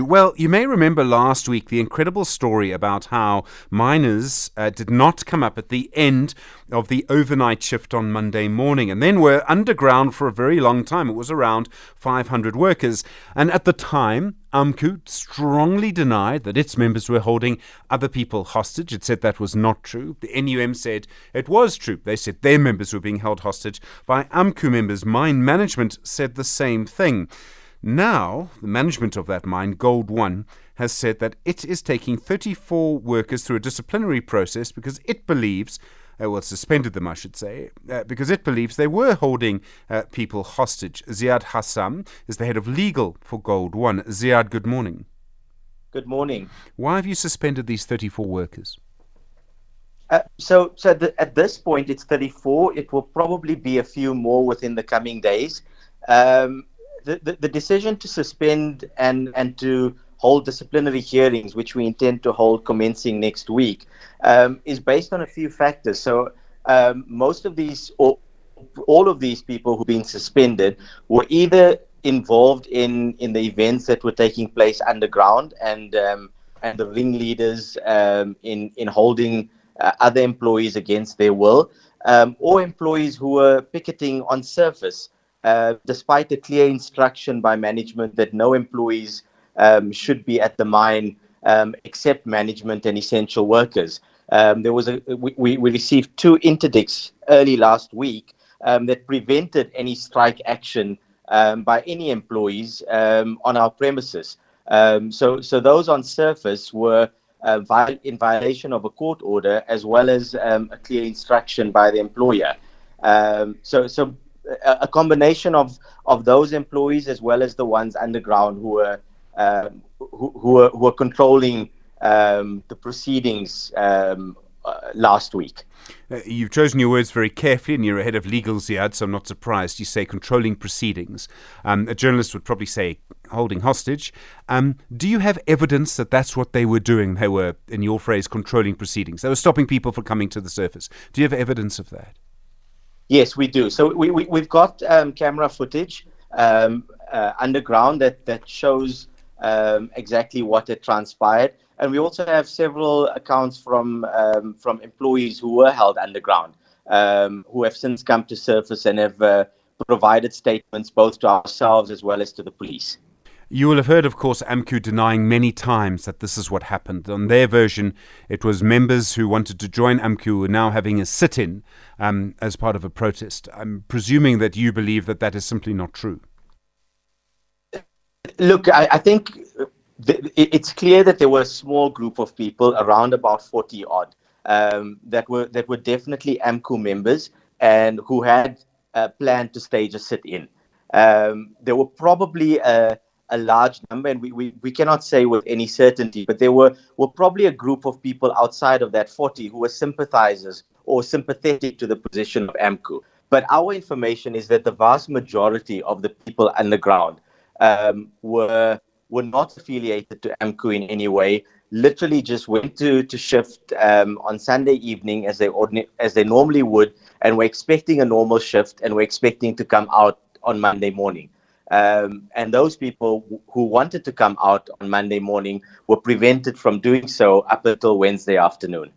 Well, you may remember last week the incredible story about how miners uh, did not come up at the end of the overnight shift on Monday morning and then were underground for a very long time. It was around 500 workers. And at the time, AMCU strongly denied that its members were holding other people hostage. It said that was not true. The NUM said it was true. They said their members were being held hostage by AMCU members. Mine management said the same thing. Now, the management of that mine, Gold One, has said that it is taking 34 workers through a disciplinary process because it believes, uh, well, suspended them, I should say, uh, because it believes they were holding uh, people hostage. Ziyaad Hassam is the head of legal for Gold One. Ziyaad, good morning. Good morning. Why have you suspended these 34 workers? Uh, so, so the, at this point, it's 34. It will probably be a few more within the coming days. Um, the, the, decision to suspend and, and to hold disciplinary hearings, which we intend to hold commencing next week, um, is based on a few factors. So um, most of these, or all of these people who've been suspended were either involved in, in the events that were taking place underground and um, and the ringleaders um, in in holding uh, other employees against their will, um, or employees who were picketing on surface uh, despite a clear instruction by management that no employees um, should be at the mine um, except management and essential workers. Um, there was a we, we received two interdicts early last week um, that prevented any strike action um, by any employees um, on our premises. so so those on surface were uh, in violation of a court order as well as a clear instruction by the employer. so so a, combination of of those employees as well as the ones underground who were uh, who, who were who were controlling um, the proceedings um, uh, last week. Uh, you've chosen your words very carefully, and you're ahead of legal Ziyaad, so I'm not surprised. You say controlling proceedings. Um, a journalist would probably say holding hostage. Um, do you have evidence that that's what they were doing? They were, in your phrase, controlling proceedings. They were stopping people from coming to the surface. Do you have evidence of that? Yes, we do. So we, we, have got um, camera footage um, uh, underground that, that shows um, exactly what had transpired. And we also have several accounts from, um, from employees who were held underground, um, who have since come to surface and have uh, provided statements both to ourselves as well as to the police. You will have heard, of course, AMCU denying many times that this is what happened. On their version, it was members who wanted to join AMCU who are now having a sit in um, as part of a protest. I'm presuming that you believe that that is simply not true. Look, I, I think th- it's clear that there were a small group of people, around about 40 odd, um, that were that were definitely AMCU members and who had uh, planned to stage a sit in. Um, there were probably a a large number, and we, we, we cannot say with any certainty, but there were, were probably a group of people outside of that 40 who were sympathizers or sympathetic to the position of AMCU. But our information is that the vast majority of the people underground um, were were not affiliated to AMCU in any way. Literally, just went to to shift um, on Sunday evening as they as they normally would, and were expecting a normal shift, and were expecting to come out on Monday morning. Um, and those people who wanted to come out on Monday morning were prevented from doing so up until Wednesday afternoon.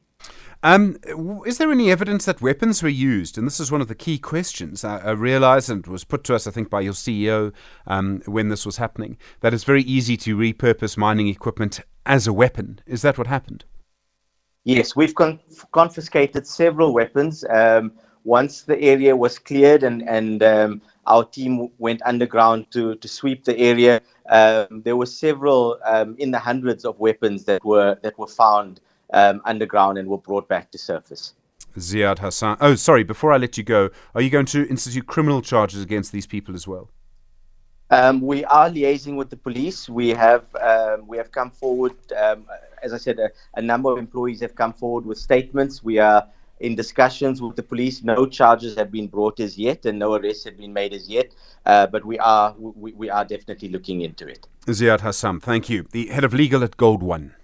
Um, is there any evidence that weapons were used? And this is one of the key questions. I, I realize, and was put to us, I think, by your CEO um, when this was happening, that it's very easy to repurpose mining equipment as a weapon. Is that what happened? Yes, we've con- confiscated several weapons. Um, once the area was cleared and, and um, our team went underground to, to sweep the area. Um, there were several um, in the hundreds of weapons that were that were found um, underground and were brought back to surface. Ziyaad Hassam. Oh, sorry. Before I let you go, are you going to institute criminal charges against these people as well? Um, we are liaising with the police. We have um, we have come forward. Um, as I said, a, a, number of employees have come forward with statements. We are in discussions with the police. No charges have been brought as yet, and no arrests have been made as yet. Uh, but we are we, we are definitely looking into it. Ziyaad Hassam, thank you. The head of legal at Gold One.